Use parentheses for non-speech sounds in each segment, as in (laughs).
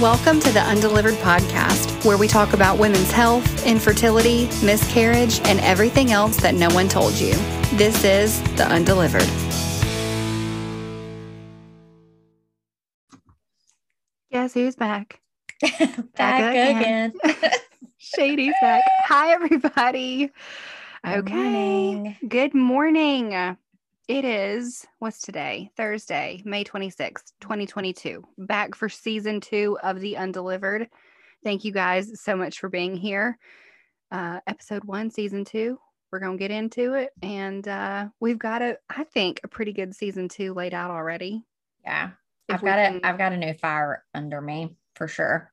Welcome to the Undelivered Podcast, where we talk about women's health, infertility, miscarriage, and everything else that no one told you. This is The Undelivered. Guess who's back? (laughs) back, again. (laughs) Shady's back. Hi, everybody. Good Okay. morning. Good morning. It is, what's today? Thursday, May 26th, 2022. Back for season two of The Undelivered. Thank you guys so much for being here. Uh, episode one, season two. We're going to get into it. And uh, we've got a, I think, a pretty good season two laid out already. Yeah. If I've got can- a I've got a new fire under me for sure.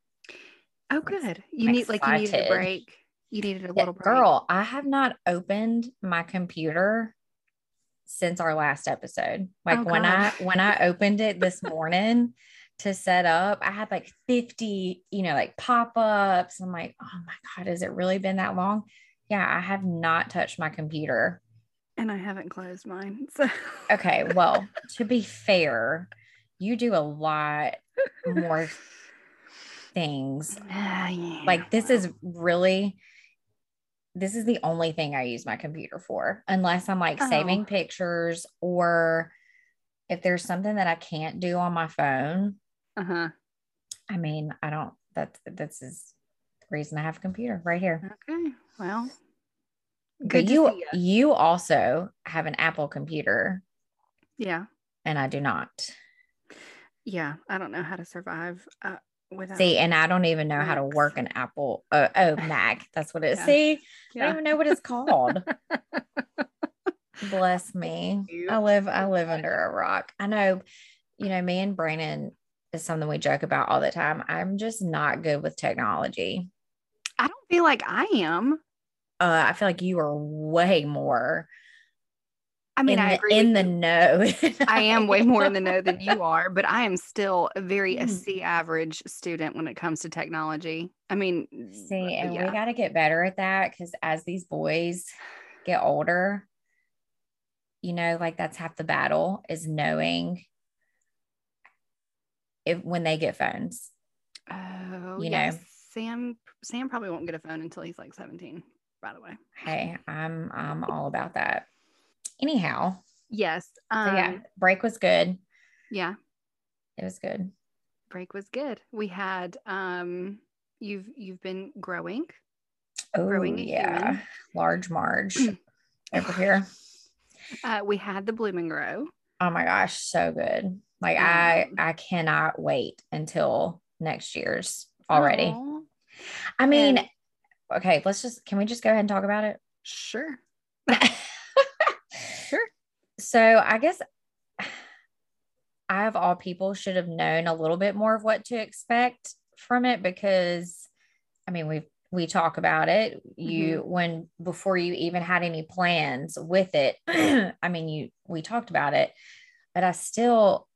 Oh, good. You need, like, you needed a break. You needed a Yeah, little break. Girl, I have not opened my computer since our last episode. Like Oh, when I when I opened it this morning to set up, I had like 50, you know, like pop-ups. I'm like, oh my God, has it really been that long? Yeah, I have not touched my computer. And I haven't closed mine. (laughs) So. Okay, well, to be fair, you do a lot (laughs) more things. Ah, yeah, Like this well. is really this is the only thing I use my computer for, unless I'm like Oh. saving pictures or if there's something that I can't do on my phone. Uh-huh. I mean, I don't that's this is the reason I have a computer right here. Okay. Well, But good to you see you also have an Apple computer Yeah. and I do not. Yeah. I don't know how to survive uh, without. See, and I don't even know how to work an Apple. Uh, oh, (laughs) Mac. That's what it is. Yeah. See, I don't even know what it's called. (laughs) Bless me. I live. I live under a rock. I know. You know, me and Brandon is something we joke about all the time. I'm just not good with technology. I don't feel like I am. Uh, I feel like you are way more. I mean, in I the, agree. in the know. I am way more in the know than you are, but I am still a very a Mm. C average student when it comes to technology. I mean, See, and yeah. we got to get better at that because as these boys get older, you know, like that's half the battle is knowing if when they get phones. oh, you yeah. know. Sam Sam probably won't get a phone until he's like 17, by the way. Hey, I'm I'm all about that. Anyhow, Yes. so Um, yeah, break was good. yeah. It was good. break was good. We had um you've you've been growing. Oh Growing yeah, human. large Marge over here. (sighs) Uh we had the bloom and grow. Oh my gosh, so good. Like I Um, I cannot wait until next year's already. Aw, I mean, and- okay, let's just can we just go ahead and talk about it? Sure. (laughs) So I guess I of all people should have known a little bit more of what to expect from it because I mean we we talk about it. You mm-hmm. when before you even had any plans with it, (clears throat) I mean you we talked about it, but I still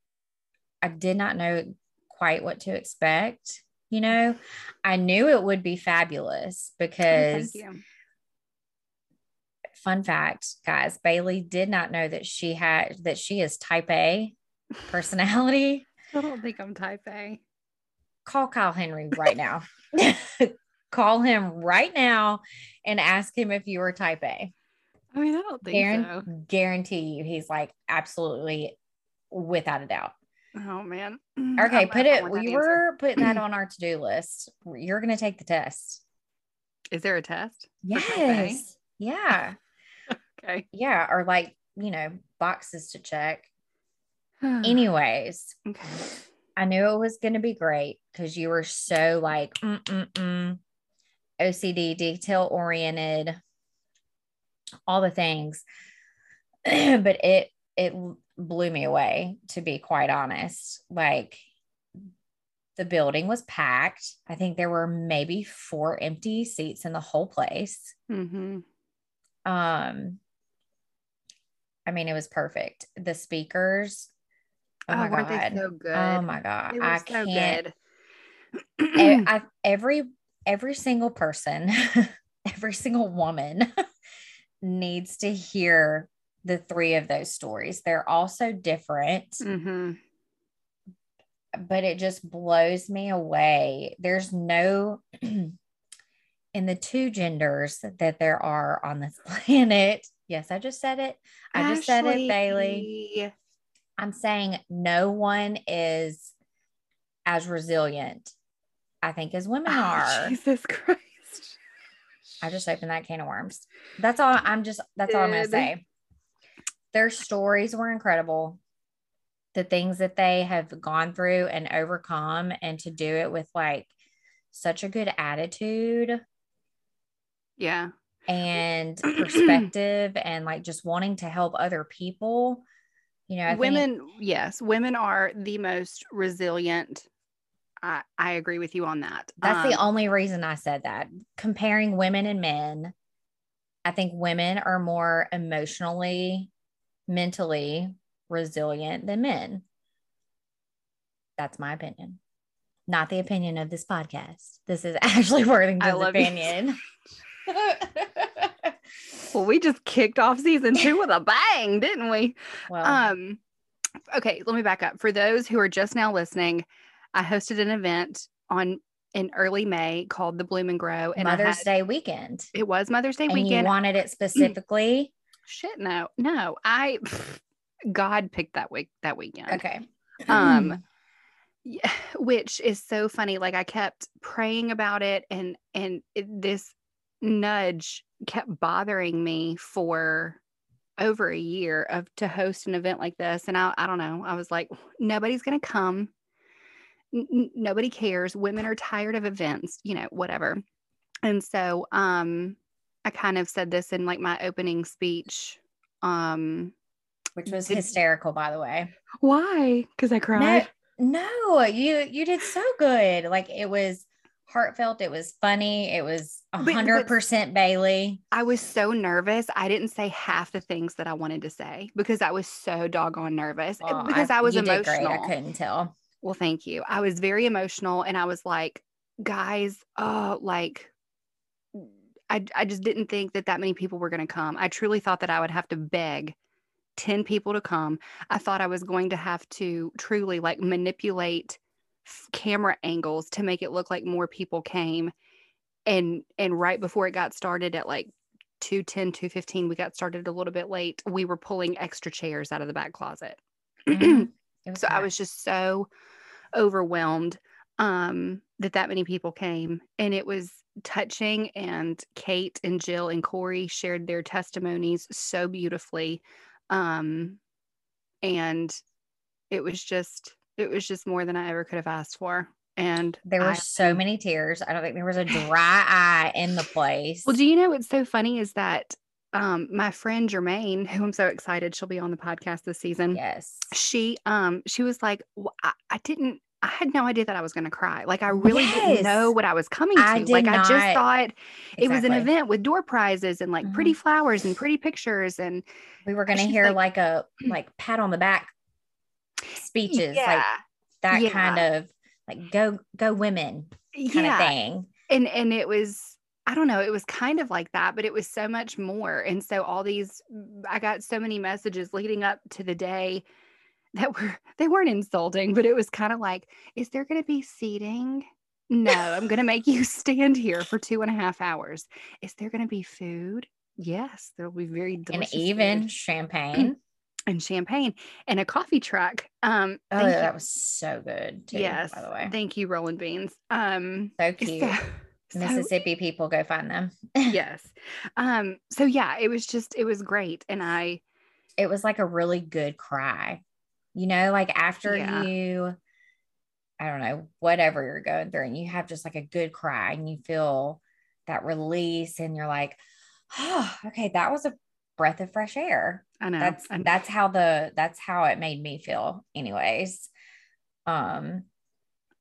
I did not know quite what to expect. You know, I knew it would be fabulous Oh, because thank you. Fun fact, guys, Bailey did not know that she had that she is type A personality. (laughs) I don't think I'm type A. Call Kyle Henry right now. (laughs) Call him right now and ask him if you are type A. I mean, I don't think Guaran- so. Guarantee you he's like absolutely without a doubt. Oh man. (clears throat) Okay, I'm put it. We answer. were putting that (clears throat) on our to-do list. You're gonna take the test. Is there a test? for type A? Yes. Yeah. Okay. Yeah. Or like, you know, boxes to check. (sighs) Anyways, okay. I knew it was going to be great because you were so like mm-mm-mm, OCD, detail oriented, all the things. (clears throat) but it it blew me away, to be quite honest. Like the building was packed. I think there were maybe four empty seats in the whole place. Mm-hmm. Um, I mean, it was perfect. The speakers. Oh, my weren't god! they so good? Oh my god! I so can't. good. (clears throat) I, every every single person, (laughs) every single woman (laughs) needs to hear the three of those stories. They're all so different, hmm but it just blows me away. There's no (clears throat) in the two genders that there are on this (laughs) planet. Yes, I just said it. I just said it, Bailey. I'm saying no one is as resilient, I think, as women Oh, are. Jesus Christ. I just opened that can of worms. That's all I'm just that's all I'm gonna say. Their stories were incredible. The things that they have gone through and overcome, and to do it with like such a good attitude Yeah. and (clears throat) perspective and like just wanting to help other people. You know, I think- women, yes, women are the most resilient. I, I agree with you on that. That's the Um, only reason I said that. Comparing women and men, I think women are more emotionally, mentally resilient than men. That's my opinion. Not the opinion of this podcast. This is (laughs) Ashley Worthington's opinion. Well, we just kicked off season two with a bang, didn't we? well, Um, okay, let me back up. For those who are just now listening, I hosted an event on in early May called the Bloom and Grow, and Mother's had- Day weekend. It was Mother's Day And you weekend. wanted it specifically. (clears throat) Shit, no, no. I (laughs) God picked that week that weekend. okay. Um, (clears throat) yeah, (laughs) which is so funny. Like I kept praying about it, and and it, this nudge kept bothering me for over a year of to host an event like this. And I, I don't know. I was like, nobody's gonna come. N- nobody cares. Women are tired of events, you know, whatever. And so, um, I kind of said this in like my opening speech. Um, which was hysterical, by the way. why? Because I cried. No, you you did so good. Like it was heartfelt. It was funny. It was a But- but- hundred percent Bailey. I was so nervous. I didn't say half the things that I wanted to say because I was so doggone nervous oh, Well, because I, was you did emotional. I couldn't tell. Well, thank you. I was very emotional and I was like, guys, oh, like, I, I just didn't think that that many people were going to come. I truly thought that I would have to beg 10 people to come. I thought I was going to have to truly like manipulate camera angles to make it look like more people came. And, and right before it got started at like 210, 215, we got started a little bit late. We were pulling extra chairs out of the back closet. (clears throat) Mhm. Was so I was just so overwhelmed um that that many people came and it was touching and Kate and Jill and Corey shared their testimonies so beautifully um and it was just it was just more than I ever could have asked for and There were I- so many tears. I don't think there was a dry eye in the place. well do you know what's so funny is that um my friend Jermaine who I'm so excited she'll be on the podcast this season yes. she um she was like "Wh- I, I didn't I had no idea that I was going to cry. Like I really didn't know what I was coming to. I like I just not- thought it was an event with door prizes and like pretty Mhm. flowers and pretty pictures and We were going to hear like- like, a (clears throat) like pat on the back speeches, yeah, like that yeah. kind of like go go women kind yeah. of thing. and and it was I don't know, it was kind of like that, but it was so much more. And so all these I got so many messages leading up to the day that were (laughs) they weren't insulting, but it was kind of like, is there gonna be seating? No, I'm gonna make you (laughs) stand here for two and a half hours. Is there gonna be food? Yes, there'll be very And even food champagne. (clears throat) and champagne and a coffee truck. Um Oh, you- that was so good too. yes. by the way, Thank you, Rolling Beans. Um so cute. (laughs) so- so Mississippi people go find them. (laughs) yes. Um, so yeah, it was just it was great. And I it was like a really good cry. You know, like after Yeah. you, I don't know, whatever you're going through, and you have just like a good cry and you feel that release, and you're like, oh, (sighs) okay, that was a breath of fresh air. I know That's I know. that's how the that's how it made me feel, anyways. Um,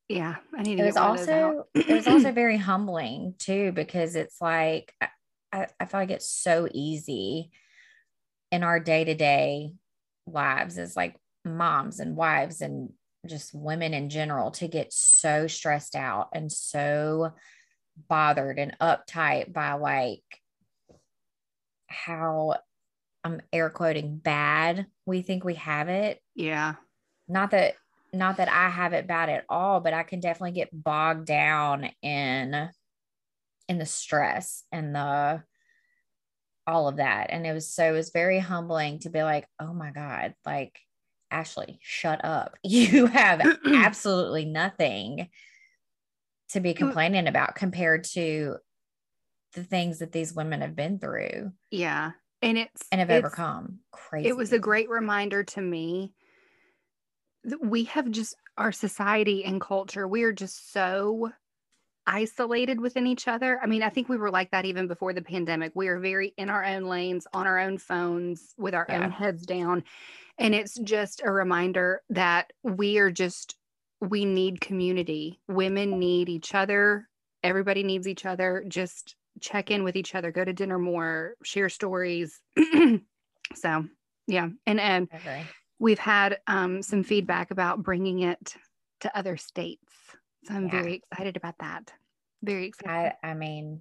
yeah, I need to it was get one of those out. also it was also (clears throat) very humbling too because it's like I- I, I feel like it's so easy in our day-to-day lives as like moms and wives and just women in general to get so stressed out and so bothered and uptight by like how I'm air quoting bad we think we have it yeah. not that not that I have it bad at all, but I can definitely get bogged down in in the stress and the all of that. And it was so it was very humbling to be like, oh my God, like Ashley, shut up. (laughs) You have (clears throat) absolutely nothing to be complaining about compared to the things that these women have been through. Yeah. And it's and have it's, overcome. Crazy. It was a great reminder to me that we have just our society and culture, we are just so isolated within each other. I mean, I think we were like that even before the pandemic. We are very in our own lanes, on our own phones, with our yeah. own heads down. And it's just a reminder that we are just, we need community. Women need each other. Everybody needs each other. Just check in with each other, go to dinner more, share stories. (clears throat) so, yeah. And, and okay. we've had um, some feedback about bringing it to other states. So I'm yeah. very excited about that. Very excited. I, I mean,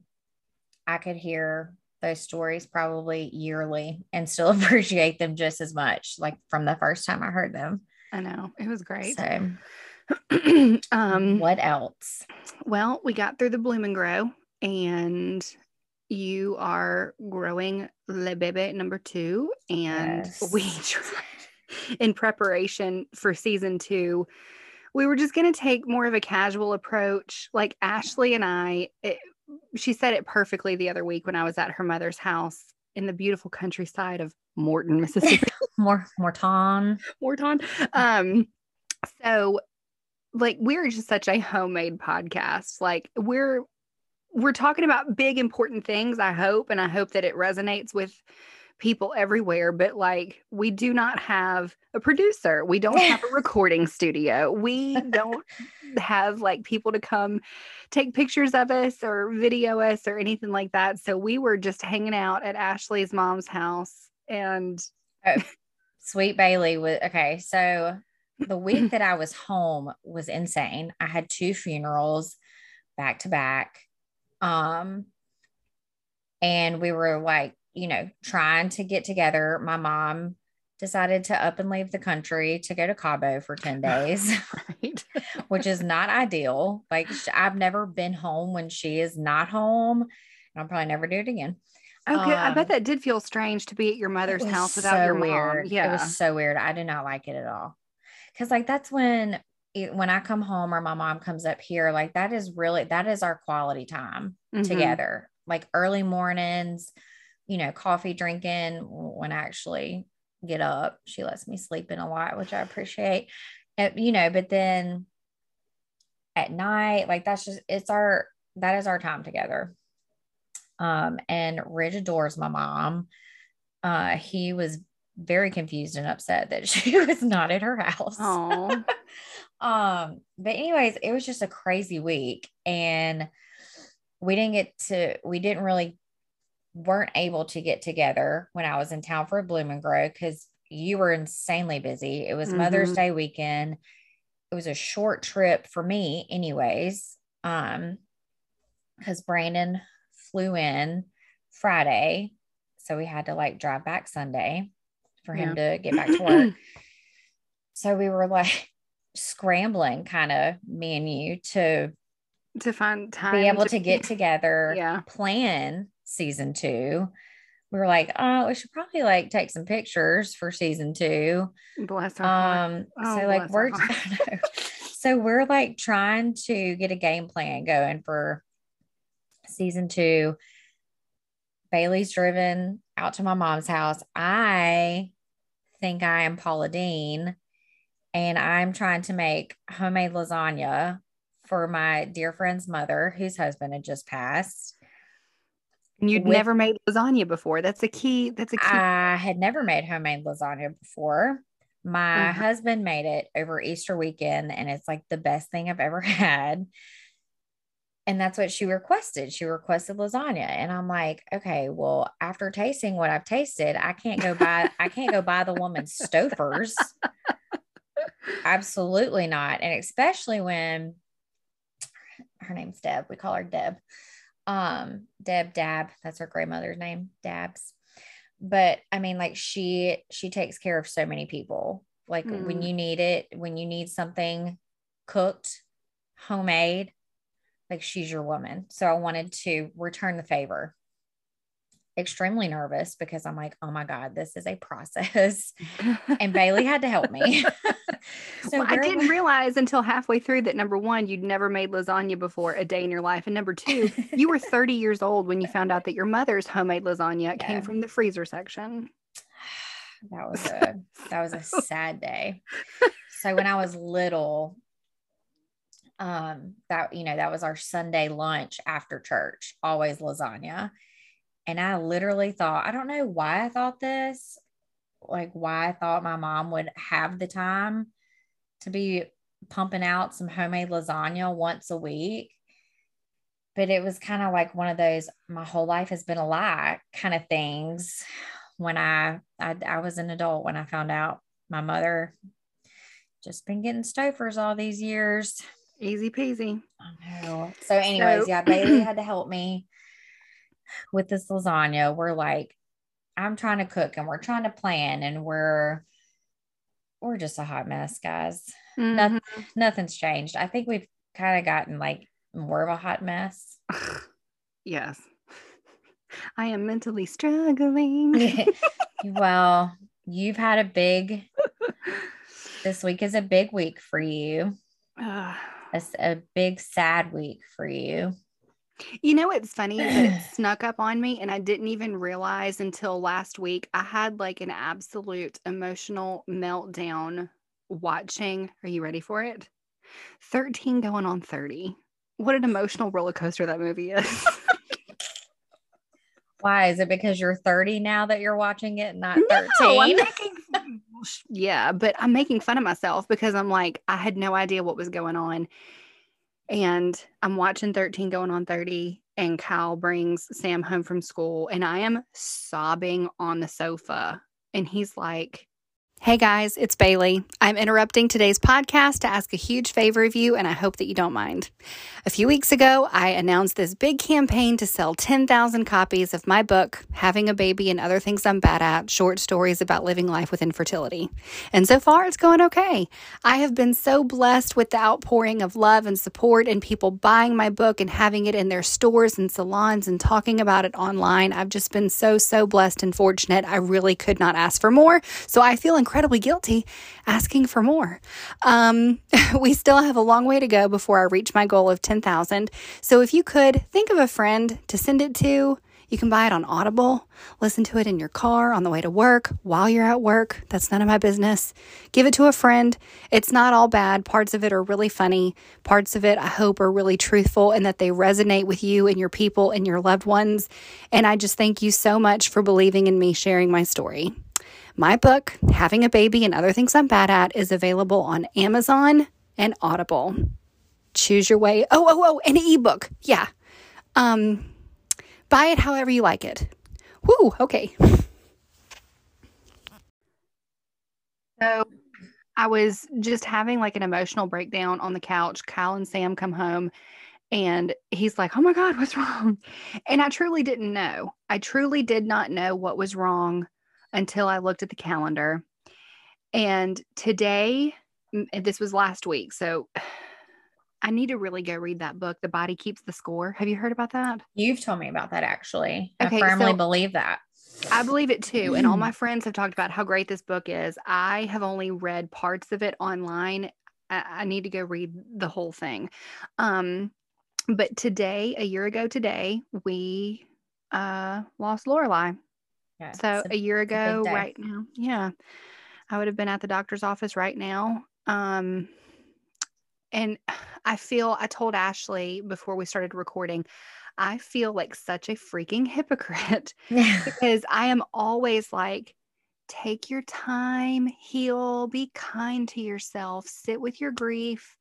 I could hear those stories probably yearly and still (laughs) appreciate them just as much, like from the first time I heard them. I know it was great. So, (clears throat) um, what else? Well, we got through the bloom and grow, and you are growing Le Bebe number two, and yes. we (laughs) tried in preparation for season two we were just going to take more of a casual approach. Like Ashley and I, it, she said it perfectly the other week when I was at her mother's house in the beautiful countryside of Morton, (laughs) Mississippi. More Morton. Morton. Um, so like we're just such a homemade podcast. Like we're we're talking about big important things, I hope, and I hope that it resonates with people everywhere, but like we do not have a producer. We don't have a (laughs) recording studio. We don't have like people to come take pictures of us or video us or anything like that. So we were just hanging out at Ashley's mom's house and oh, (laughs) Sweet Bailey was okay. So (laughs) the week that I was home was insane. I had two funerals back to back. Um and we were like you know, trying to get together. My mom decided to up and leave the country to go to Cabo for 10 (laughs) days, right. (laughs) which is not ideal. Like, I've never been home when she is not home, and I'll probably never do it again. Okay, um, I bet um, that did feel strange to be at your mother's house without so your mom. Weird. Yeah, it was so weird. I did not like it at all. Because like that's when when I come home or my mom comes up here, like that is really that is our quality time mm-hmm. together. Like early mornings, you know, coffee drinking when I actually get up. She lets me sleep in a lot, which I appreciate. And, you know, but then at night, like that's just it's our that is our time together. Um, and Ridge adores my mom. Uh, he was very confused and upset that (laughs) she was not at her house. (laughs) um, but anyways, it was just a crazy week, and we didn't get to we didn't really weren't able to get together when I was in town for Bloom and Grow because you were insanely busy. It was mm-hmm. Mother's Day weekend. It was a short trip for me, anyways. Um, because Brandon flew in Friday, so we had to like drive back Sunday for him yeah. to get back to (clears throat) work. so we were like scrambling, kind of me and you to to find time be able to, to get together, yeah, plan season two. We were like, oh, we should probably like take some pictures for season two. Bless her. Um, oh, so like we're (laughs) so we're like trying to get a game plan going for season two. Bailey's driven out to my mom's house. I think I am Paula Deen and I'm trying to make homemade lasagna for my dear friend's mother, whose husband had just passed. And you'd with, never made lasagna before. That's a key. That's a key. I had never made homemade lasagna before. My mm-hmm. husband made it over Easter weekend, and it's like the best thing I've ever (laughs) had. And that's what she requested. She requested lasagna. And I'm like, okay, well, after tasting what I've tasted, I can't go buy, I can't go buy the woman's (laughs) Stouffer's. Absolutely not. And especially when her name's Deb. We call her Deb um deb dab that's her grandmother's name dabs but i mean like she she takes care of so many people Like when Mm. you need it, when you need something cooked, homemade, like she's your woman. So I wanted to return the favor. Extremely nervous because I'm like, oh my God, this is a process. (laughs) And Bailey had to help me. (laughs) so Well, I didn't was- realize until halfway through that number one, you'd never made lasagna before a day in your life. And number two, you were 30 (laughs) years old when you found out that your mother's homemade lasagna came from the freezer section. (sighs) that was a that was a sad day. So when I was little, um, that you know, that was our Sunday lunch after church, always lasagna. And I literally thought, I don't know why I thought this, like why I thought my mom would have the time to be pumping out some homemade lasagna once a week. But it was kind of like one of those my whole life has been a lie kind of things when I, I I was an adult when I found out my mother just been getting Stouffer's all these years. Easy peasy. I know. So, anyways, So- yeah, Bailey (clears throat) had to help me with this lasagna. We're like, I'm trying to cook and we're trying to plan and we're we're just a hot mess, guys. Mhm. Nothing's changed. I think we've kind of gotten like more of a hot mess. (sighs) yes. (laughs) I am mentally struggling. (laughs) well, you've had a big (laughs) this week is a big week for you. S- a big sad week for you. You know, it's funny that it (clears throat) snuck up on me, and I didn't even realize until last week. I had like an absolute emotional meltdown watching. Are you ready for it? 13 going on 30. What an emotional roller coaster that movie is. (laughs) Why? Is it because you're 30 now that you're watching it, not 13? No, I'm making, (laughs) yeah, but I'm making fun of myself because I'm like, I had no idea what was going on. And I'm watching 13 going on 30, and Kyle brings Sam home from school, and I am sobbing on the sofa. And he's like, Hey guys, it's Bailey. I'm interrupting today's podcast to ask a huge favor of you, and I hope that you don't mind. A few weeks ago, I announced this big campaign to sell 10,000 copies of my book, Having a Baby and Other Things I'm Bad At Short Stories About Living Life with Infertility. And so far, it's going okay. I have been so blessed with the outpouring of love and support and people buying my book and having it in their stores and salons and talking about it online. I've just been so, so blessed and fortunate. I really could not ask for more. So I feel incredibly guilty asking for more. Um, (laughs) we still have a long way to go before I reach my goal of 10,000. So if you could think of a friend to send it to, you can buy it on Audible, listen to it in your car on the way to work, while you're at work. That's none of my business. Give it to a friend. It's not all bad. Parts of it are really funny. Parts of it, I hope, are really truthful and that they resonate with you and your people and your loved ones. And I just thank you so much for believing in me sharing my story. My book, Having a Baby and Other Things I'm Bad At, is available on Amazon and Audible. Choose your way. Oh, oh, oh, an ebook. Yeah. Um, buy it however you like it. Woo, okay. So I was just having like an emotional breakdown on the couch. Kyle and Sam come home and he's like, Oh my God, what's wrong? And I truly didn't know. I truly did not know what was wrong until I looked at the calendar. And today, this was last week. So (sighs) I need to really go read that book, The Body Keeps the Score. Have you heard about that? You've told me about that actually. Okay, I firmly so- believe that. I believe it too. And all my (clears throat) friends have talked about how great this book is. I have only read parts of it online. I, I need to go read the whole thing. Um, but today, a year ago today, we uh lost Lorelai. Yeah, So it's a year ago, day. right now, yeah, I would have been at the doctor's office right now. Um, and (sighs) I feel I told Ashley before we started recording, I feel like such a freaking hypocrite (laughs) because I am always like, take your time, heal, be kind to yourself, sit with your grief,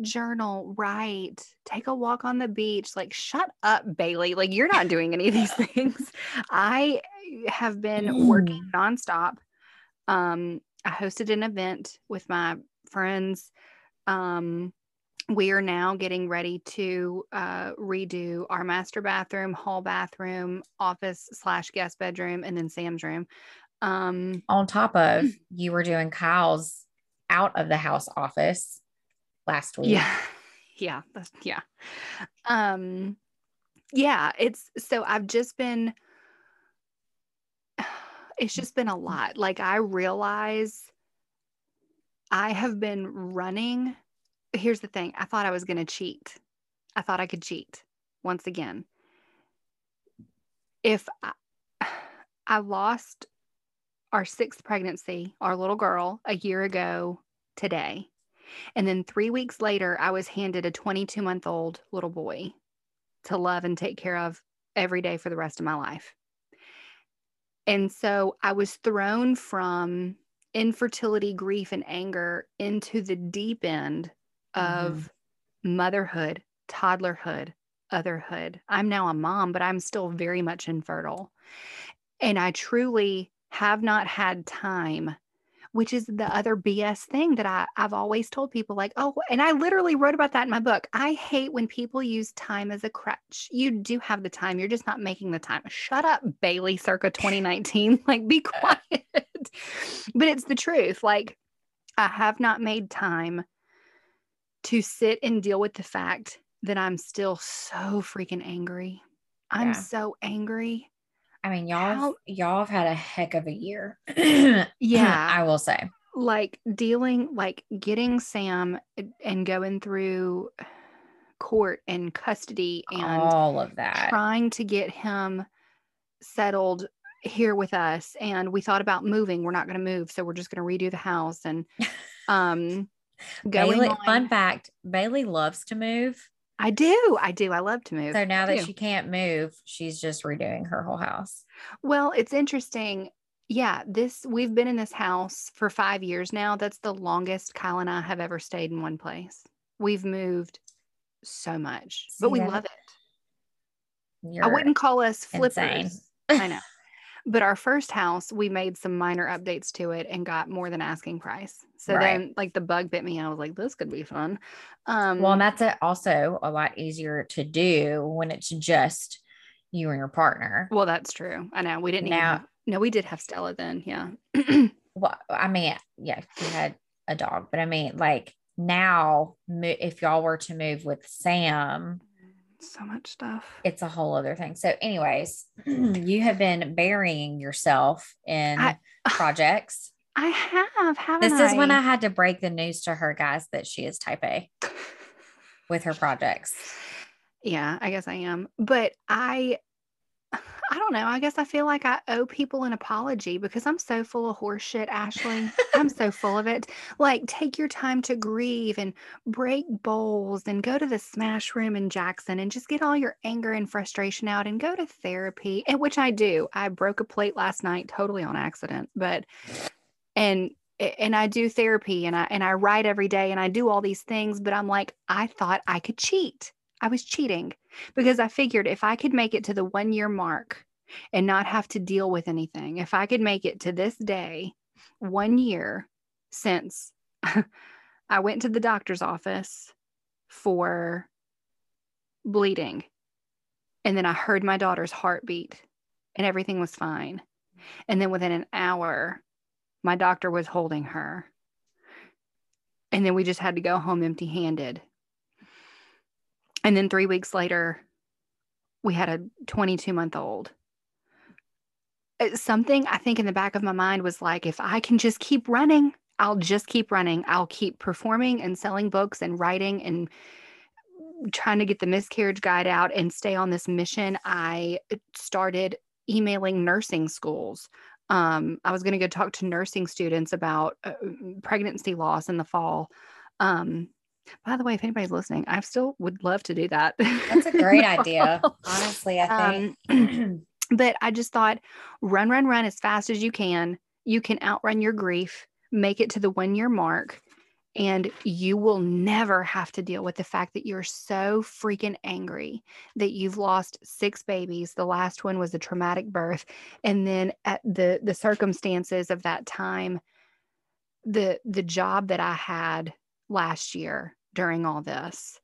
journal, write, take a walk on the beach. Like, shut up, Bailey. Like, you're not doing any of these (laughs) things. I have been working nonstop. Um, I hosted an event with my friends. Um, we are now getting ready to uh, redo our master bathroom, hall bathroom, office slash guest bedroom, and then Sam's room. Um, On top of (clears throat) you were doing Kyle's out of the house office last week. yeah. (laughs) Yeah. Yeah. Um, yeah. It's so I've just been, (sighs) it's just been a lot. Like I realize I have been running. Here's the thing I thought I was going to cheat. I thought I could cheat once again. If I, (sighs) I lost our sixth pregnancy, our little girl, a year ago today, and then three weeks later, I was handed a 22 month old little boy to love and take care of every day for the rest of my life. And so I was thrown from infertility, grief, and anger into the deep end mm-hmm. of motherhood, toddlerhood, otherhood. I'm now a mom, but I'm still very much infertile. And I truly have not had time, which is the other BS thing that I, I've always told people like, oh, and I literally wrote about that in my book. I hate when people use time as a crutch. You do have the time, you're just not making the time. Shut up, Bailey, circa 2019. (laughs) like, be (laughs) quiet. but it's the truth. Like, I have not made time to sit and deal with the fact that I'm still so freaking angry. I'm Yeah. so angry. I mean, y'all, How- y'all have had a heck of a year. (clears throat) Yeah. I will say. like dealing like getting sam and going through court and custody and all of that. trying to get him settled here with us and we thought about moving we're not going to move so we're just going to redo the house and (laughs) um going Bailey, on- fun fact Bailey loves to move. I do i do i love to move So now that she can't move, she's just redoing her whole house. Well, it's interesting. Yeah, this we've been in this house for five years now. That's the longest Kyle and I have ever stayed in one place. We've moved so much, but See, we that- love it. You're I wouldn't call us flippers. insane. I know. (laughs) But our first house, we made some minor updates to it and got more than asking price. So Right. then, like the bug bit me. I was like, "This could be fun." Um, Well, and that's a, also a lot easier to do when it's just you and your partner. well, that's true. I know we didn't even Now- have, no, we did have Stella then. Yeah, (clears throat) Well, I mean, yeah, you had a dog, but I mean, like now, if y'all were to move with Sam, so much stuff. it's a whole other thing. So, anyways, (clears throat) you have been burying yourself in I- (sighs) projects. I have, haven't This is when I had to break the news to her, guys, that she is type A (laughs) with her projects. Yeah, I guess I am. But I I don't know. I guess I feel like I owe people an apology because I'm so full of horseshit, Ashley. I'm so (laughs) full of it. Like take your time to grieve and break bowls and go to the smash room in Jackson and just get all your anger and frustration out and go to therapy. And which I do. I broke a plate last night totally on accident, but and and I do therapy and I and I write every day and I do all these things, but I'm like, I thought I could cheat. I was cheating because I figured if I could make it to the one year mark and not have to deal with anything, if I could make it to this day, one year since (laughs) I went to the doctor's office for bleeding, and then I heard my daughter's heartbeat and everything was fine. And then within an hour, my doctor was holding her. And then we just had to go home empty handed. And then three weeks later, we had a 22 month old. Something I think in the back of my mind was like, if I can just keep running, I'll just keep running. I'll keep performing and selling books and writing and trying to get the miscarriage guide out and stay on this mission. I started emailing nursing schools. Um, I was going to go talk to nursing students about uh, pregnancy loss in the fall. Um, by the way, if anybody's listening, I still would love to do that. That's a (laughs) great idea. Honestly, I think. Um, (clears throat) but I just thought run, run, run as fast as you can. You can outrun your grief, make it to the one year mark, and you will never have to deal with the fact that you're so freaking angry that you've lost six babies. The last one was a traumatic birth. And then at the the circumstances of that time, the the job that I had last year during all this,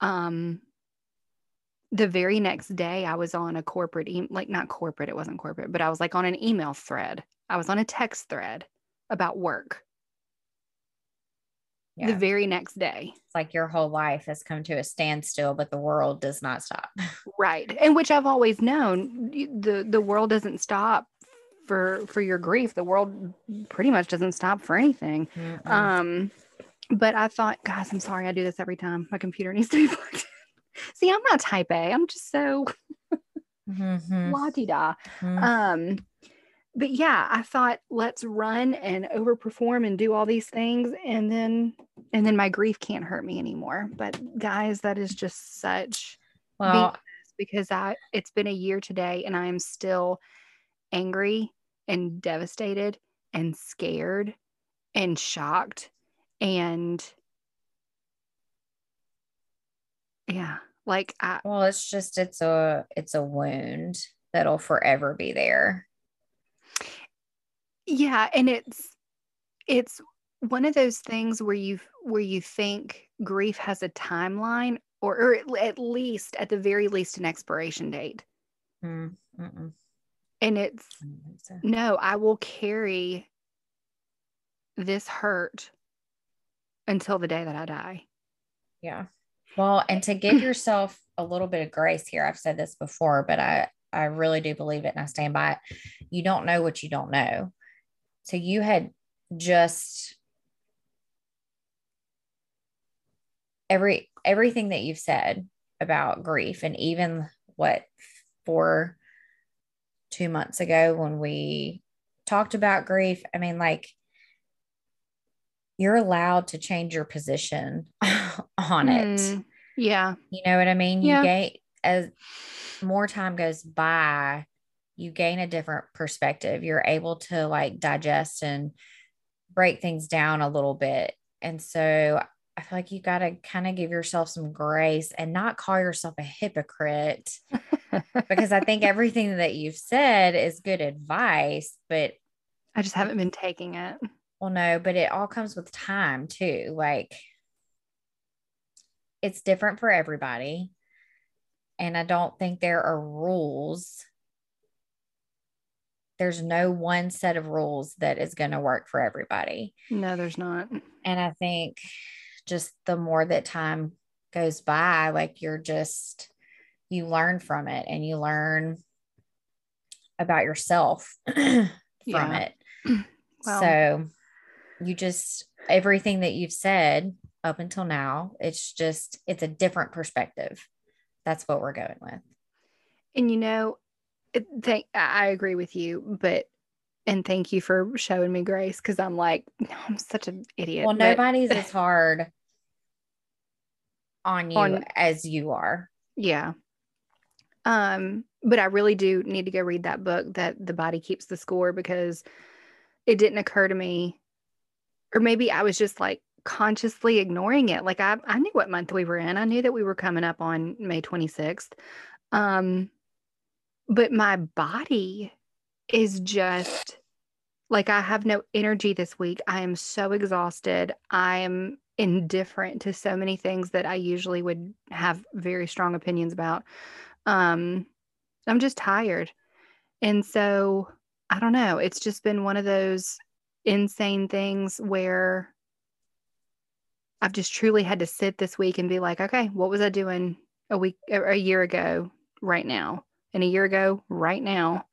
um, the very next day I was on a corporate, e- like not corporate, it wasn't corporate, but I was like on an email thread. I was on a text thread about work Yeah. the very next day. it's like your whole life has come to a standstill, but the world does not stop. (laughs) Right. And which I've always known the, the world doesn't stop for for your grief. The world pretty much doesn't stop for anything. Mm-mm. Um but I thought, guys, I'm sorry I do this every time. My computer needs to be (laughs) plugged in. See, I'm not type A. I'm just so Mhm. la di da. Mhm. Um, but yeah, I thought let's run and overperform and do all these things, and then and then my grief can't hurt me anymore. But guys, that is just such well, because I it's been a year today, and I am still angry and devastated and scared and shocked and yeah, like I well, it's just it's a it's a wound that'll forever be there. yeah and it's it's one of those things where you where you think grief has a timeline or, or at- least at the very least an expiration date Mm, and it's I so. no i will carry this hurt until the day that i die Yeah. Well, and to give (clears throat) yourself a little bit of grace here, I've said this before, but I I really do believe it and I stand by it. You don't know what you don't know. So you had just every everything that you've said about grief and even what four two months ago when we talked about grief. I mean, like you're allowed to change your position (laughs) on it. Mm, yeah You know what I mean? Yeah. You gain as more time goes by, you gain a different perspective. You're able to like digest and break things down a little bit. And so I feel like you got to kind of give yourself some grace and not call yourself a hypocrite (laughs) because I think everything that you've said is good advice, but i just haven't been taking it well, no, but it all comes with time too. Like it's different for everybody. And I don't think there are rules. There's no one set of rules that is going to work for everybody. no there's not And I think just the more that time goes by, like you're just, you learn from it and you learn about yourself (clears throat) from Yeah. it. (clears throat) Well- so you just, everything that you've said up until now, it's just, it's a different perspective. That's what we're going with. And you know, thank, I agree with you, but and thank you for showing me grace because I'm like, (laughs) I'm such an idiot. Well, but- nobody's as (laughs) hard on you On- as you are. yeah. Um, but I really do need to go read that book that the body keeps the score because it didn't occur to me, or maybe I was just like consciously ignoring it. Like I, I knew what month we were in. I knew that we were coming up on May 26th. Um, but my body is just like I have no energy this week. I am so exhausted. I am indifferent to so many things that I usually would have very strong opinions about. Um, I'm just tired. And so I don't know. It's just been one of those insane things where I've just truly had to sit this week and be like, okay, what was I doing a week a year ago right now? And a year ago right now,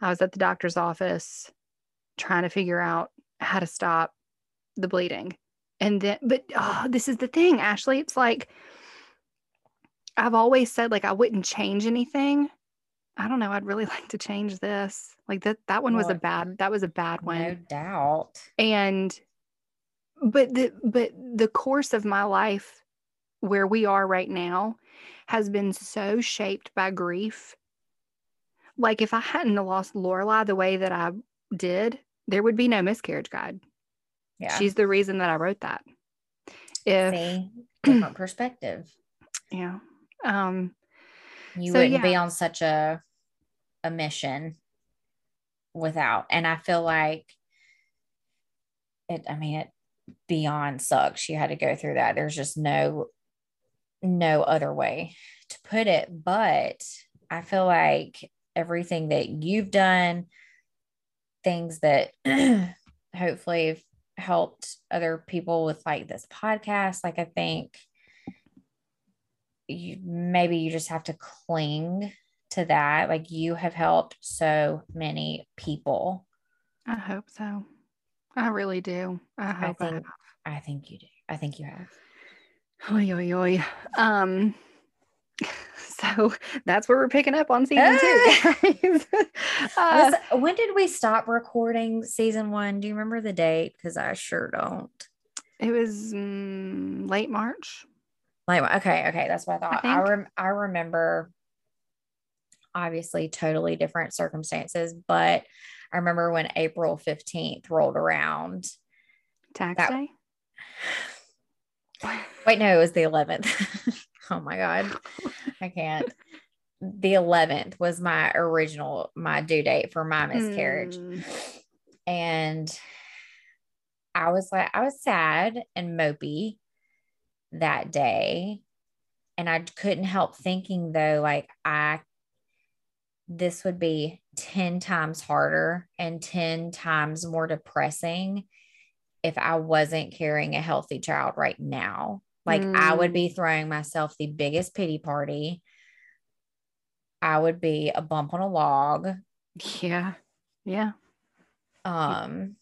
I was at the doctor's office trying to figure out how to stop the bleeding. And then, but oh, this is the thing, Ashley. It's like I've always said, like, I wouldn't change anything. I don't know. I'd really (laughs) like to change this. Like that, that one was a bad, that was a bad one No doubt. and but the but the course of my life where we are right now has been so shaped by grief like if i hadn't lost lorelai the way that i did there would be no miscarriage guide Yeah. she's the reason that i wrote that if See, (clears throat) different perspective. yeah um You So, wouldn't be on such a a mission without. And I feel like it, I mean, it beyond sucks. You had to go through that. There's just no no other way to put it. But I feel like everything that you've done things that (clears throat) hopefully have helped other people with like this podcast. Like I think you maybe you just have to cling to that. Like you have helped so many people. I hope so. I really do. I hope I think I, I think you do. I think you have. Oi, oi, oi. Um, (laughs) so that's where we're picking up on season two. (laughs) uh, when did we stop recording season one? Do you remember the date? Because I sure don't. It was mm, late March. Late. Okay. Okay. That's what I thought. I, I, rem- I remember. Obviously, totally different circumstances, but I remember when April fifteenth rolled around. Tax that- day. (sighs) Wait, no, it was the 11th. (laughs) oh my God. I can't. The 11th was my original, my due date for my miscarriage. Mm. And I was like, I was sad and mopey that day. And I couldn't help thinking though, like, I, this would be 10 times harder and 10 times more depressing if I wasn't carrying a healthy child right now. Like mm. I would be mm. throwing myself the biggest pity party. I would be a bump on a log. Yeah. Yeah. Um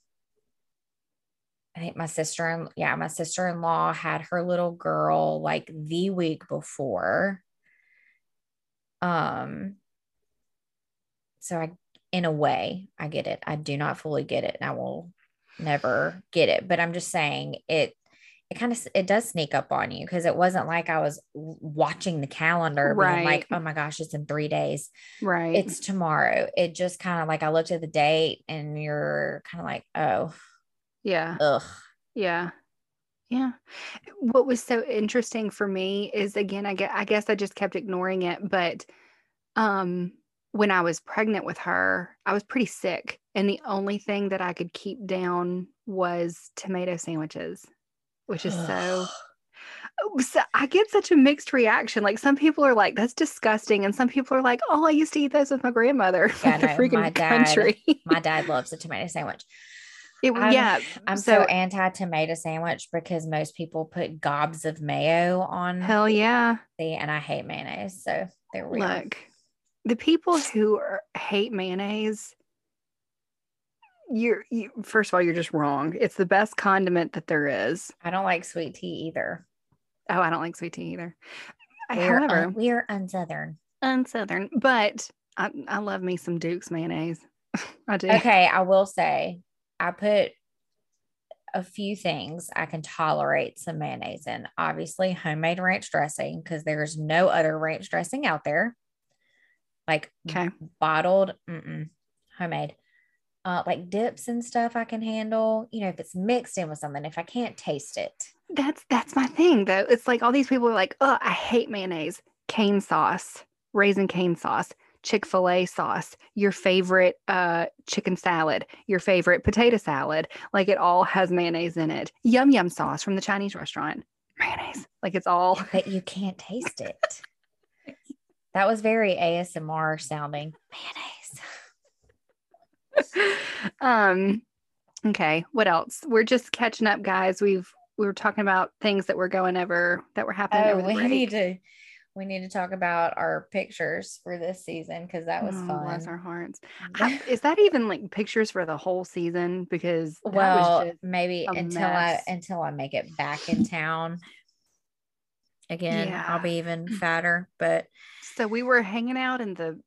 I think my sister and yeah, my sister-in-law had her little girl like the week before. Um so I in a way, I get it. I do not fully get it. And I will never get it, but I'm just saying it it kind of it does sneak up on you because it wasn't like I was watching the calendar right. like, oh my gosh, it's in three days. Right. It's tomorrow. It just kind of like I looked at the date and you're kind of like, oh. Yeah. Ugh. Yeah. Yeah. What was so interesting for me is again, I get I guess I just kept ignoring it, but um when I was pregnant with her, I was pretty sick. And the only thing that I could keep down was tomato sandwiches which is so oh, so I get such a mixed reaction. Like some people are like, "That's disgusting," and some people are like, "Oh, I used to eat those with my grandmother (laughs) yeah, the no, freaking my dad, country." my dad loves a tomato sandwich. (laughs) It, I'm, yeah, I'm so, so anti tomato sandwich because most people put gobs of mayo on. Hell yeah! See, and I hate mayonnaise, so there we look. Go. The people who are, hate mayonnaise you're you, first of all you're just wrong. It's the best condiment that there is. I don't like sweet tea either. Oh i don't like sweet tea either. We're however un- we're unsouthern. unsouthern but I, I love me some Duke's mayonnaise. (laughs) I do. Okay i will say i put a few things I can tolerate some mayonnaise in. Obviously, homemade ranch dressing because there's no other ranch dressing out there. Like okay. bottled, homemade uh, like dips and stuff I can handle. You know, if it's mixed in with something, if I can't taste it. That's that's my thing though. It's like all these people are like, oh, I hate mayonnaise, Cane's sauce, Raising Cane's sauce, Chick-fil-A sauce, your favorite uh, chicken salad, your favorite potato salad. Like it all has mayonnaise in it. Yum yum sauce from the Chinese restaurant. Mayonnaise. Like it's all But you can't taste it. (laughs) that was very ASMR sounding. Mayonnaise. (laughs) um okay what else we're just catching up guys we've we were talking about things that were going over that were happening oh, we break. need to we need to talk about our pictures for this season because that was oh, fun. Bless our hearts. I, is that even like pictures for the whole season? Because well, maybe until mess. I until I make it back in town again, yeah. I'll be even (laughs) fatter. But so we were hanging out in the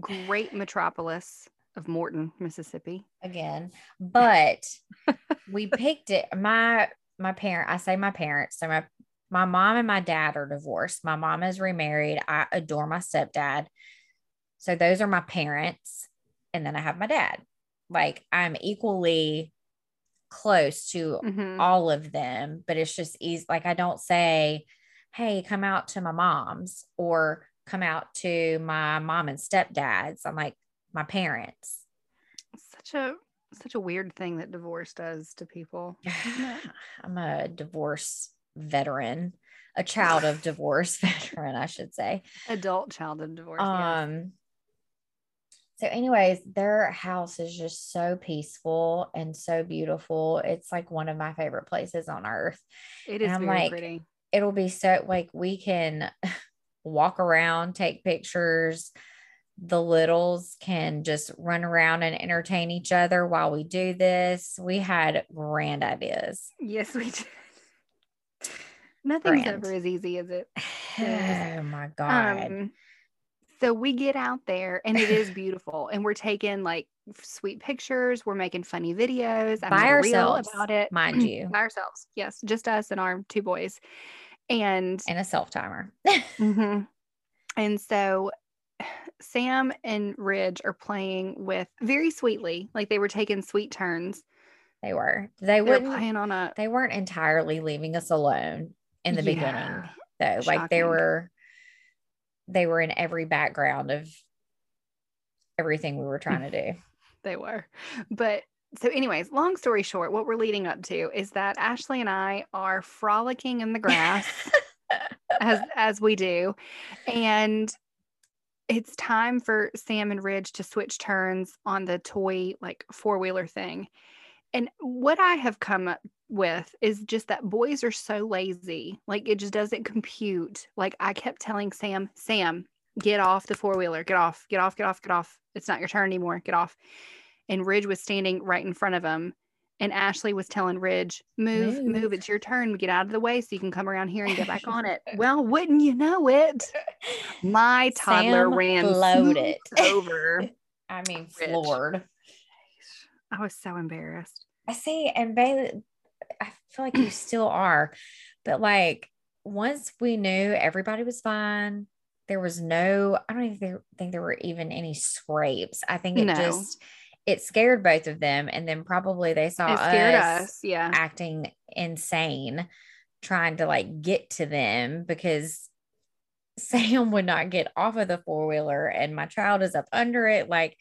great metropolis of Morton, Mississippi. Again, but we picked it. My my parent, I say my parents. So my my mom and my dad are divorced. My mom is remarried. I adore my stepdad. So those are my parents, and then I have my dad. Like I'm equally close to mm-hmm. all of them, but it's just easy. Like I don't say, "Hey, come out to my mom's," or come out to my mom and stepdad's. I'm like, my parents. Such a such a weird thing that divorce does to people. (sighs) I'm a divorce veteran, a child of divorce (laughs) veteran, I should say. Adult child of divorce. Um, yes. So, anyways, their house is just so peaceful and so beautiful. It's like one of my favorite places on earth. It is very like, pretty. It'll be so like we can (laughs) walk around, take pictures. The littles can just run around and entertain each other while we do this. We had grand ideas. Yes, we did. Nothing's Grand. ever as easy as it. (sighs) Oh my God. Um, so we get out there and it is beautiful, and we're taking like sweet pictures. We're making funny videos. I By ourselves, about it, mind (clears throat) you. by ourselves. Yes, just us and our two boys, and and a self timer. (laughs) Mhm. And so Sam and Ridge are playing with very sweetly, like they were taking sweet turns. they were. They were playing on a they weren't entirely leaving us alone in the Yeah. beginning though like they were they were in every background of everything we were trying to do (laughs) they were. But so, anyways, long story short, what we're leading up to is that Ashley and I are frolicking in the grass (laughs) as as we do, and it's time for Sam and Ridge to switch turns on the toy like four wheeler thing. And what I have come up with is just that boys are so lazy. Like it just doesn't compute. Like I kept telling Sam, Sam, get off the four wheeler, get off, get off, get off, get off. It's not your turn anymore. Get off. And Ridge was standing right in front of him. And Ashley was telling Ridge, move, move, Move. it's your turn. Get out of the way so you can come around here and get back on it. (laughs) Well, wouldn't you know it? My toddler Sam ran floated. over. (laughs) i mean Ridge. floored I was so embarrassed. i see and bailey i feel like you (clears throat) still are but like once we knew everybody was fine there was no i don't even think, think there were even any scrapes i think it No. just it scared both of them and then probably they saw us us. Yeah. acting insane trying to like get to them because (laughs) Sam would not get off of the four wheeler and my child is up under it. Like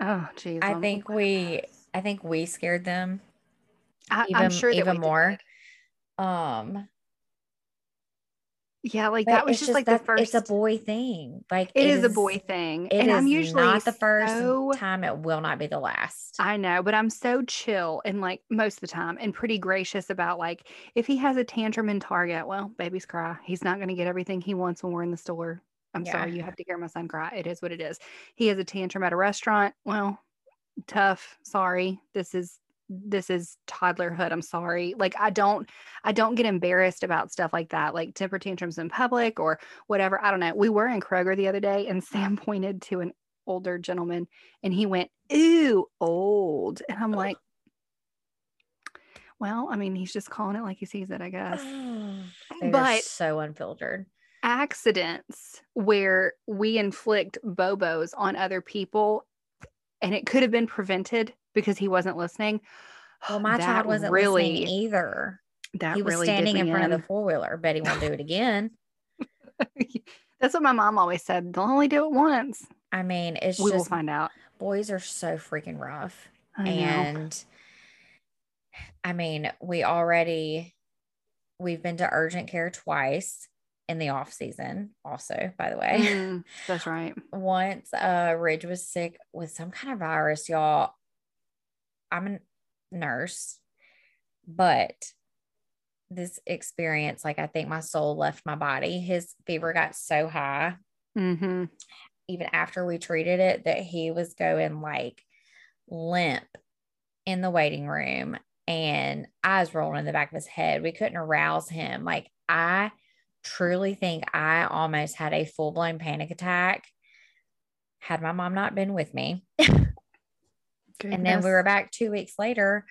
Oh, geez. I um, think we I think we scared them I, even- I'm sure even more. did. um Yeah, like but that was just, like the first. it's a boy thing. Like It is a boy thing, It and is I'm usually not the first so- time. It will not be the last. I know, but I'm so chill and like most of the time and pretty gracious about like if he has a tantrum in Target, well, babies cry. He's not going to get everything he wants when we're in the store. I'm sorry, you have to hear my son cry. It is what it is. He has a tantrum at a restaurant. Well, tough. Sorry. This is this is toddlerhood. I'm sorry. Like I don't I don't get embarrassed about stuff like that, like temper tantrums in public or whatever. I don't know. We were in Kroger the other day and (laughs) Sam pointed to an older gentleman and he went, Ooh, old. And I'm like, well, I mean, he's just calling it like he sees it, I guess. (sighs) But- so unfiltered. Accidents where we inflict bobos on other people and it could have been prevented because he wasn't listening. Well, (sighs) my That child wasn't really, listening either. That he was really standing in front of the four wheeler. Bet he won't do it again. (laughs) That's what my mom always said. They'll only do it once. I mean, it's we will just find out. boys are so freaking rough. I and I mean, we already we've been to urgent care twice in the off season, also, by the way. Mm, that's right. (laughs) Once uh Ridge was sick with some kind of virus, y'all. I'm a nurse, but this experience, like I think my soul left my body. His fever got so high hmm even after we treated it that he was going like limp in the waiting room and eyes rolling in the back of his head. We couldn't arouse him. Like I truly think I almost had a full blown panic attack had my mom not been with me. (laughs) And then we were back two weeks later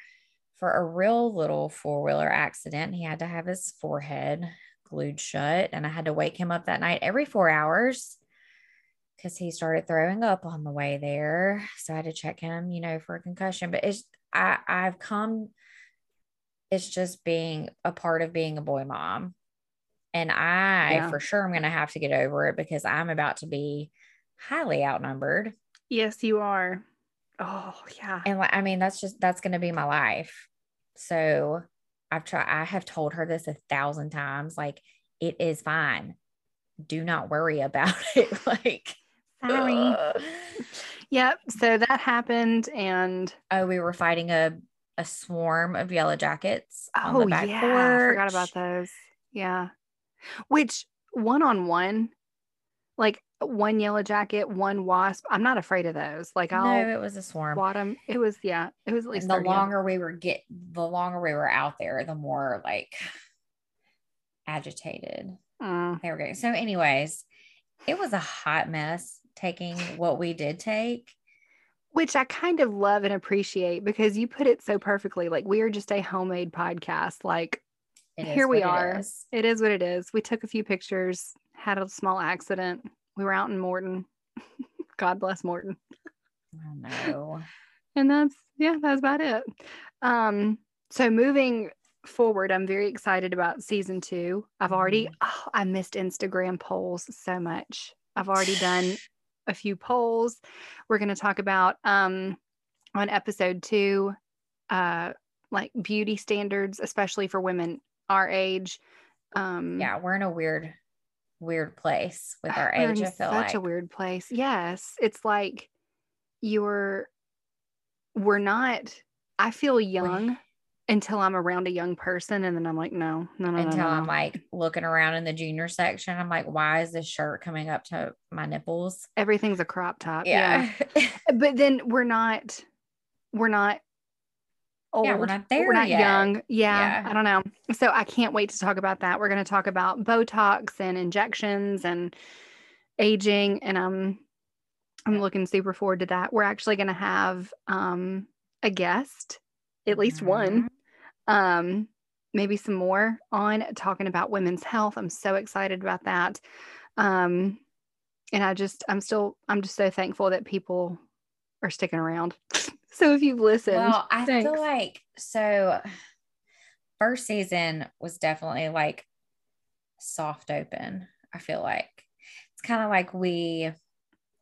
for a real little four wheeler accident. He had to have his forehead glued shut, and I had to wake him up that night every four hours because he started throwing up on the way there. So I had to check him, you know, for a concussion. But it's I I've come. It's just being a part of being a boy mom, and I Yeah. for sure I'm going to have to get over it because I'm about to be highly outnumbered. Yes, you are. Oh, yeah. And like, I mean, that's just that's gonna be my life. So I've tried I have told her this a thousand times. Like, it is fine. Do not worry about (laughs) it. like Sorry. ugh. Yep. So that happened, and Oh, we were fighting a a swarm of yellow jackets on oh the back yeah, porch. I forgot about those. Yeah, which one on one, like one yellow jacket, one wasp. I'm not afraid of those. Like No, I'll it was a swarm. Bottom. It was yeah. It was at least the 30 of 'em. longer we were get the longer we were out there, the more like agitated Mm. they were getting. So, anyways, it was a hot mess taking (sighs) what we did take. which I kind of love and appreciate because you put it so perfectly. Like we are just a homemade podcast. Like It Here we are. is. it is what it is. We took a few pictures, had a small accident. We were out in Morton. (laughs) God bless Morton. Oh no. And that's yeah, that's about it. Um, so moving forward, I'm very excited about season two. I've already oh, I missed Instagram polls so much. I've already done a few polls. We're going to talk about um on episode two, uh, like beauty standards, especially for women our age. Um, Yeah, we're in a weird, weird place with (sighs) our we're age. I feel such like a weird place. Yes, it's like you're. We're not. I feel young until I'm around a young person, and then I'm like, no, no, no, no, until no, I'm like looking around in the junior section. I'm like, why is this shirt coming up to my nipples? everything's a crop top. Yeah. Yeah. (laughs) but then we're not. We're not. Old. Yeah, we're not there We're not yet. young. Yeah, Yeah. I don't know. So I can't wait to talk about that. We're going to talk about Botox and injections and aging, and I'm I'm looking super forward to that. We're actually going to have um, a guest, at least one, Mhm. um, maybe some more on talking about women's health. I'm so excited about that. Um, and I just, I'm still, I'm just so thankful that people are sticking around. (laughs) so if you've listened, Well, I thanks. feel like so first season was definitely like soft open. I feel like it's kind of like we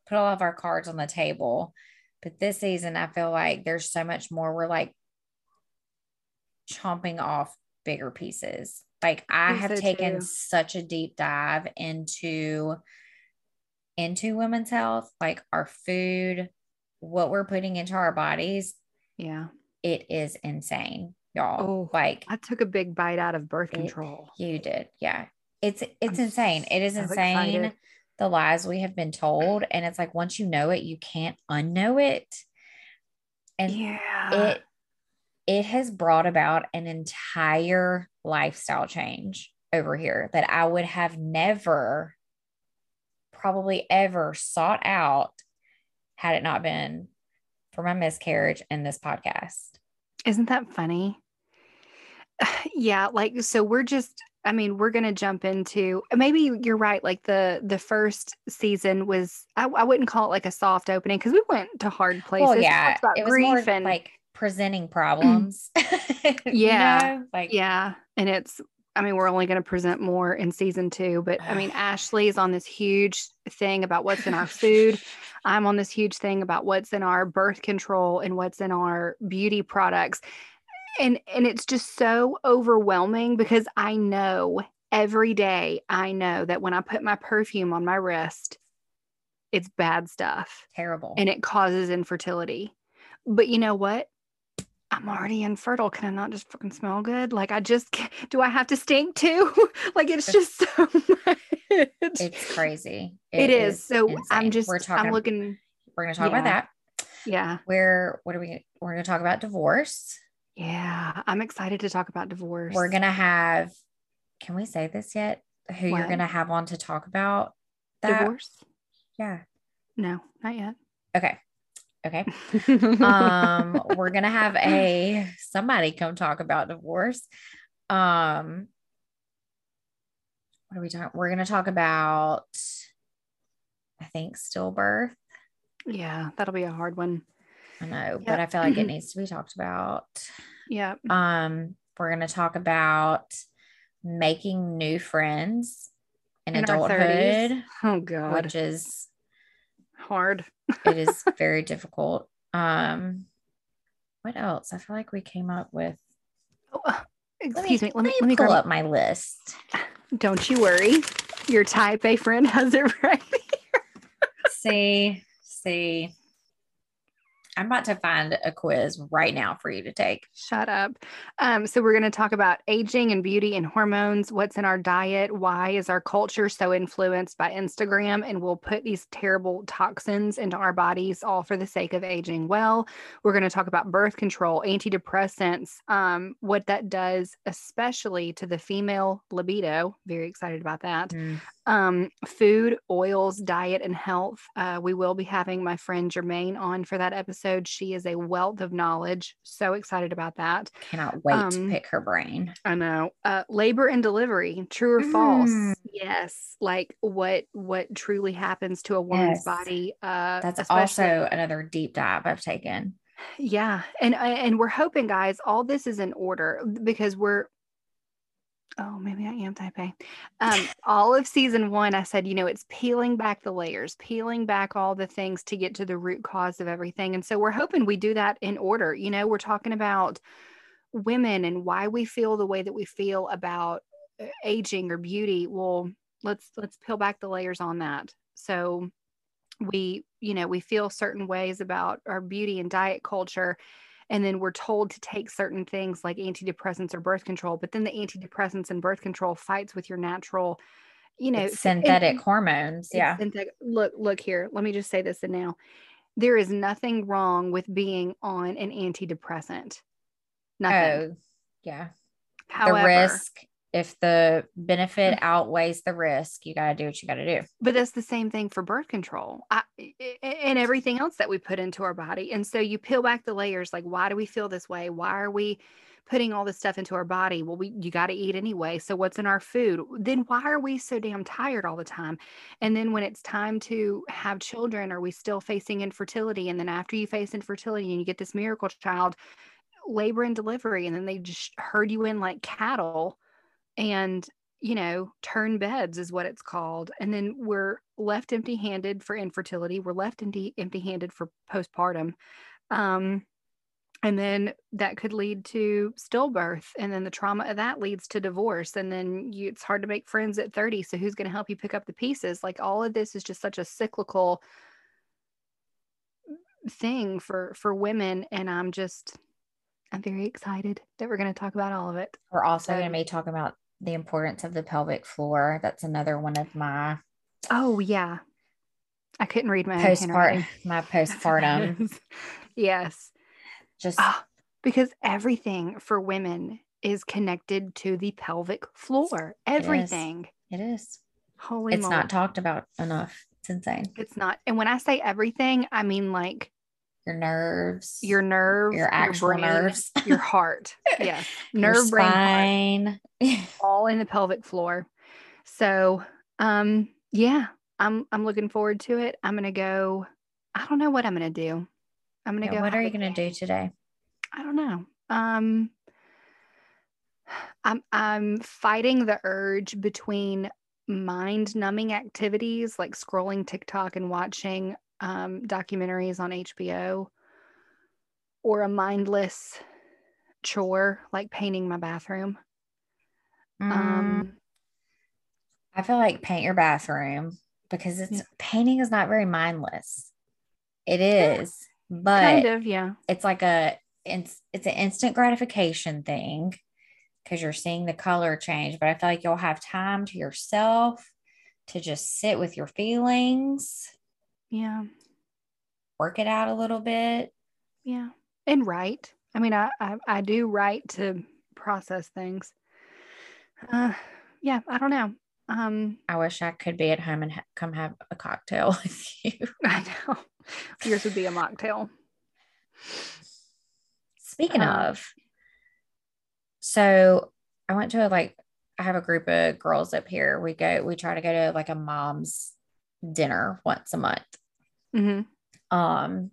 put all of our cards on the table, but this season I feel like there's so much more. We're like chomping off bigger pieces. Like I have so, taken too. such a deep dive into into women's health, like our food, what we're putting into our bodies yeah, it is insane, y'all. Oh, like I took a big bite out of birth It- control. you did. Yeah. It's it's I'm insane. It is so insane excited. the lies we have been told. And it's like once you know it, you can't unknow it. And yeah. it it has brought about an entire lifestyle change over here that I would have never probably ever sought out had it not been for my miscarriage and this podcast. Isn't that funny? (sighs) yeah, like so we're just I mean, we're going to jump into maybe you're right like the the first season was I, I wouldn't call it like a soft opening cuz we went to hard places. Well, yeah, it was more and like presenting (clears throat) problems. (laughs) You Yeah, know? like yeah, and it's I mean, we're only going to present more in season 2, but I mean, (sighs) Ashley is on this huge thing about what's in our food. (laughs) I'm on this huge thing about what's in our birth control and what's in our beauty products. And and it's just so overwhelming because I know every day I know that when I put my perfume on my wrist, it's bad stuff terrible. and it causes infertility. But you know what? I'm already infertile. Can I not just fucking smell good? Like I just (laughs) do I have to stink too? (laughs) like it's just (laughs) so much. it's crazy. it is. So I'm just we're talking I'm looking we're gonna talk yeah. about that. yeah. We're what are we we're gonna talk about divorce. Yeah. I'm excited to talk about divorce. We're gonna have can we say this yet? Who you're gonna have on to talk about that? divorce? Yeah. No, not yet. Okay. Okay. (laughs) um we're gonna have a somebody come talk about divorce um what are we talking we're gonna talk about i think stillbirth yeah, that'll be a hard one. i know Yep. but i feel like it (clears throat) needs to be talked about Yeah. um we're gonna talk about making new friends in, In adulthood Oh God. which is hard. it is (laughs) very difficult um what else i feel like we came up with Oh, uh, Let excuse me. Let me let me pull grab up my list. Don't you worry. Your type A friend has it (laughs) right. see, see. I'm about to find a quiz right now for you to take. Shut up. Um, so, we're going to talk about aging and beauty and hormones, what's in our diet, why is our culture so influenced by Instagram, and we'll put these terrible toxins into our bodies all for the sake of aging well. We're going to talk about birth control, antidepressants, um, what that does, especially to the female libido. Very excited about that. Mm. Um, food, oils, diet, and health. Uh, we will be having my friend Jermaine on for that episode. She is a wealth of knowledge. So excited about that. Cannot wait um, to pick her brain. I know. Uh, labor and delivery, true or mm. false? Yes. Like what what truly happens to a woman's yes. body. Uh, That's also another deep dive I've taken. Yeah, and and we're hoping, guys, all this is in order because we're oh, maybe I am type A. Um, all of season one, I said, you know, it's peeling back the layers, peeling back all the things to get to the root cause of everything. And so we're hoping we do that in order. You know, we're talking about women and why we feel the way that we feel about uh, aging or beauty. Well, let's let's peel back the layers on that. So we, you know, we feel certain ways about our beauty and diet culture and then we're told to take certain things like antidepressants or birth control but then the antidepressants and birth control fights with your natural you know it's synthetic and, hormones yeah. synthetic, look look here let me just say this and now. There is nothing wrong with being on an antidepressant. Nothing. Oh yeah. However, the risk if the benefit mm. outweighs the risk, you got to do what you got to do. But that's the same thing for birth control I, and everything else that we put into our body. And so you peel back the layers like, why do we feel this way? Why are we putting all this stuff into our body? Well, we you got to eat anyway. So what's in our food? Then why are we so damn tired all the time? And then when it's time to have children, are we still facing infertility? And then after you face infertility and you get this miracle child, labor and delivery, and then they just herd you in like cattle and you know turn beds is what it's called. And then we're left empty handed for infertility. We're left empty empty handed for postpartum. Um, and then that could lead to stillbirth and then the trauma of that leads to divorce and then you, it's hard to make friends at 30 so who's going to help you pick up the pieces? Like all of this is just such a cyclical thing for for women and i'm just i'm very excited that we're going to talk about all of it. We're also so, going to be talking about the importance of the pelvic floor. That's another one of my. Oh yeah, I couldn't read my postpartum. My postpartum. (laughs) yes, just oh, because everything for women is connected to the pelvic floor. Everything. It is. It is. Holy, it's moly. not talked about enough. It's insane. It's not. And when I say everything, I mean like your nerves, your nerves, your actual your brain, nerves, your (laughs) heart. Yes. Nerve, brain, (laughs) all in the pelvic floor. So, um, yeah, I'm, I'm looking forward to it. I'm going to go, I don't know what I'm going to do. I'm going to yeah, go. What are you going to do today? I don't know. Um, I'm, I'm fighting the urge between mind numbing activities like scrolling TikTok and watching um, documentaries on HBO or a mindless chore like painting my bathroom. Mm. Um, I feel like paint your bathroom because it's yeah. painting is not very mindless. It is, yeah. but kind of, yeah. It's like a it's it's an instant gratification thing because you're seeing the color change. But I feel like you'll have time to yourself to just sit with your feelings yeah. Work it out a little bit. Yeah. And write. I mean, I, I, I do write to process things. Uh, yeah, I don't know. Um, I wish I could be at home and ha- come have a cocktail (laughs) with you. (laughs) I know. Yours would be a mocktail. Speaking um, of, so I went to a, like I have a group of girls up here. We go, we try to go to like a mom's dinner once a month. Mm-hmm. Um,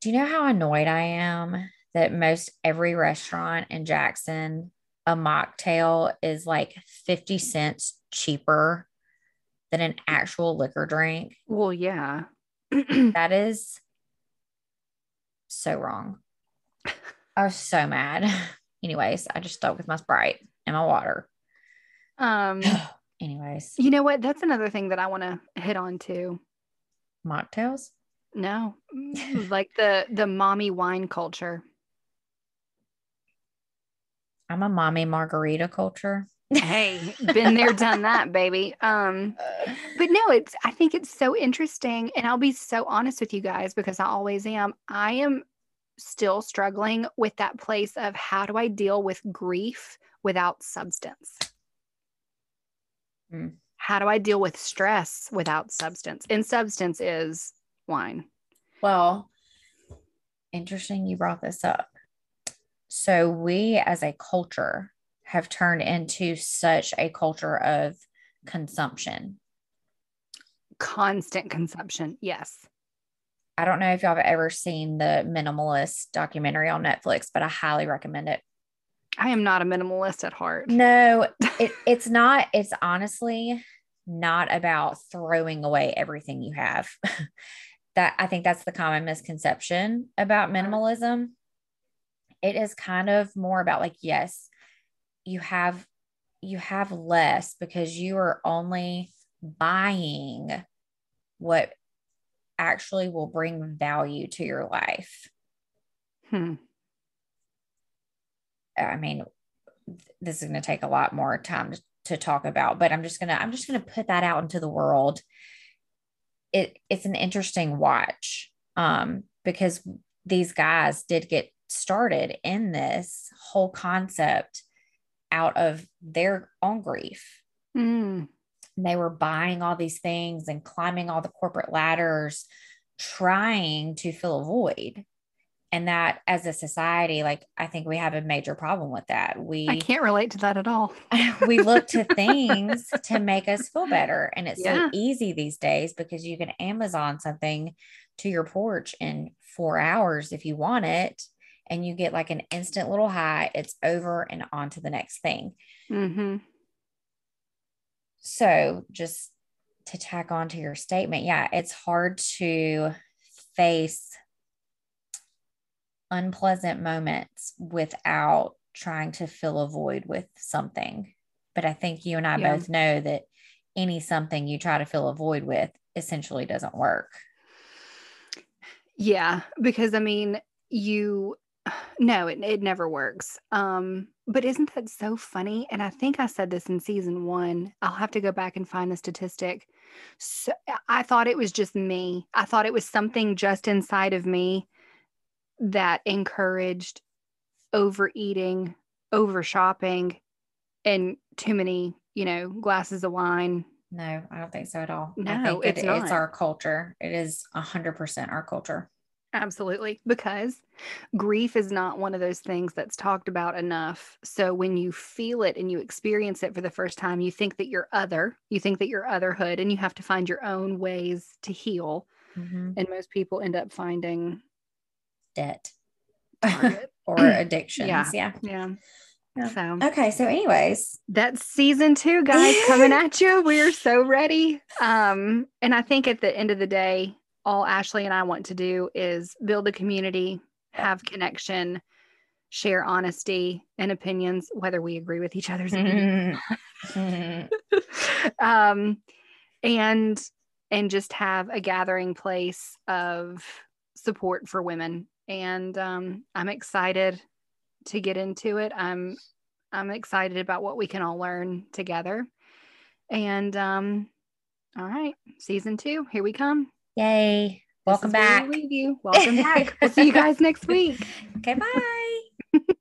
do you know how annoyed I am that most every restaurant in Jackson, a mocktail is like 50 cents cheaper than an actual liquor drink? Well, yeah. (clears throat) that is so wrong. I was so mad. (laughs) Anyways, I just stuck with my Sprite and my water. Um (sighs) anyways. You know what? That's another thing that I want to hit on too mocktails? No, (laughs) like the the mommy wine culture. I'm a mommy margarita culture. Hey, been there, done that, baby. Um, but no, it's I think it's so interesting, and I'll be so honest with you guys because I always am. I am still struggling with that place of how do I deal with grief without substance? Mm. How do I deal with stress without substance? And substance is wine. Well, interesting you brought this up. So, we as a culture have turned into such a culture of consumption. Constant consumption. Yes. I don't know if y'all have ever seen the minimalist documentary on Netflix, but I highly recommend it. I am not a minimalist at heart. No, (laughs) it, it's not. It's honestly not about throwing away everything you have. (laughs) that I think that's the common misconception about minimalism. It is kind of more about like, yes, you have you have less because you are only buying what actually will bring value to your life. Hmm. I mean, this is going to take a lot more time to, to talk about, but I'm just going to I'm just going to put that out into the world. It it's an interesting watch um because these guys did get started in this whole concept out of their own grief. Mm. They were buying all these things and climbing all the corporate ladders, trying to fill a void. And that as a society, like I think we have a major problem with that. We I can't relate to that at all. (laughs) we look to things to make us feel better. And it's Yeah. so easy these days because you can Amazon something to your porch in four hours if you want it. And you get like an instant little high. It's over and on to the next thing. hmm So, just to tack on to your statement, yeah, it's hard to face unpleasant moments without trying to fill a void with something. But I think you and I Yeah. both know that any something you try to fill a void with essentially doesn't work. Yeah, because I mean, you (sighs) no, it it never works. Um, but isn't that so funny? And I think I said this in season one. I'll have to go back and find the statistic. So I thought it was just me. I thought it was something just inside of me that encouraged overeating, over shopping, and too many, you know, glasses of wine. No, I don't think so at all. I No, think it's it- it's our culture. It is a hundred percent our culture. Absolutely. Because grief is not one of those things that's talked about enough. So when you feel it and you experience it for the first time, you think that you're other, you think that you're otherhood, and you have to find your own ways to heal. Mhm. And most people end up finding Debt or (laughs) (clears throat) addictions. Yeah. yeah. yeah. Yeah. So Okay. So, anyways, that's season two, guys, coming at you. We're so ready. Um, and I think at the end of the day, all Ashley and I want to do is build a community, have connection, share honesty and opinions, whether we agree with each other's opinions. (laughs) Um, and and just have a gathering place of support for women. And um, I'm excited to get into it. I'm I'm excited about what we can all learn together. And um, all right, season two, here we come. yay. Welcome where we back. leave you. Welcome back. we'll see you (laughs) guys next week. Okay. Bye. (laughs)